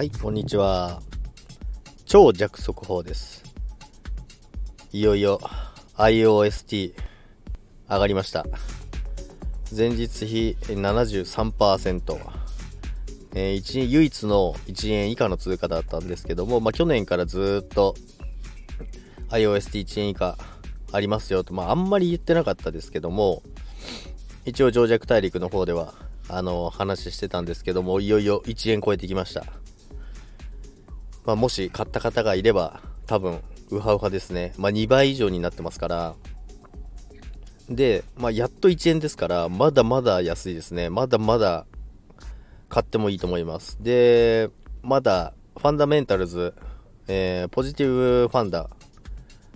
はい、こんにちは。超弱速報です。いよいよ iOST 上がりました。前日比73%。えー一唯一の1円以下の通貨だったんですけども、まあ、去年からずっと iOST1 円以下ありますよと、まあ、あんまり言ってなかったですけども、一応、情弱大陸の方では、あの、話してたんですけども、いよいよ1円超えてきました。まあ、もし買った方がいれば、多分、ウハウハですね。まあ、2倍以上になってますから。で、まあ、やっと1円ですから、まだまだ安いですね。まだまだ買ってもいいと思います。で、まだ、ファンダメンタルズ、えーポジティブファンダ、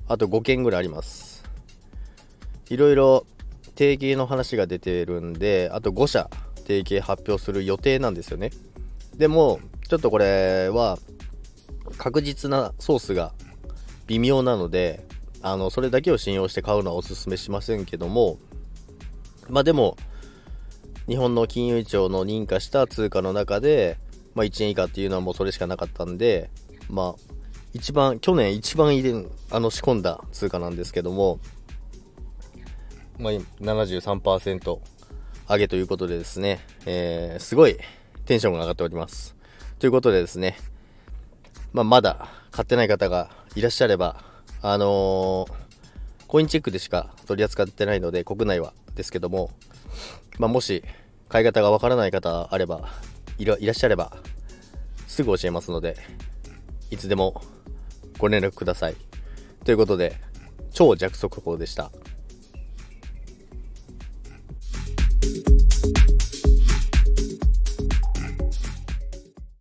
あと5件ぐらいあります。いろいろ提携の話が出てるんで、あと5社提携発表する予定なんですよね。でも、ちょっとこれは、確実なソースが微妙なので、あの、それだけを信用して買うのはお勧めしませんけども、まあでも、日本の金融庁の認可した通貨の中で、まあ1円以下っていうのはもうそれしかなかったんで、まあ、一番、去年一番あの仕込んだ通貨なんですけども、まあ、73%上げということでですね、えー、すごいテンションが上がっております。ということでですね、まあ、まだ買ってない方がいらっしゃれば、あのーコインチェックでしか取り扱ってないので、国内はですけども、まあ、もし買い方がわからない方あればいら、いらっしゃれば、すぐ教えますので、いつでもご連絡ください。ということで、超弱速報でした。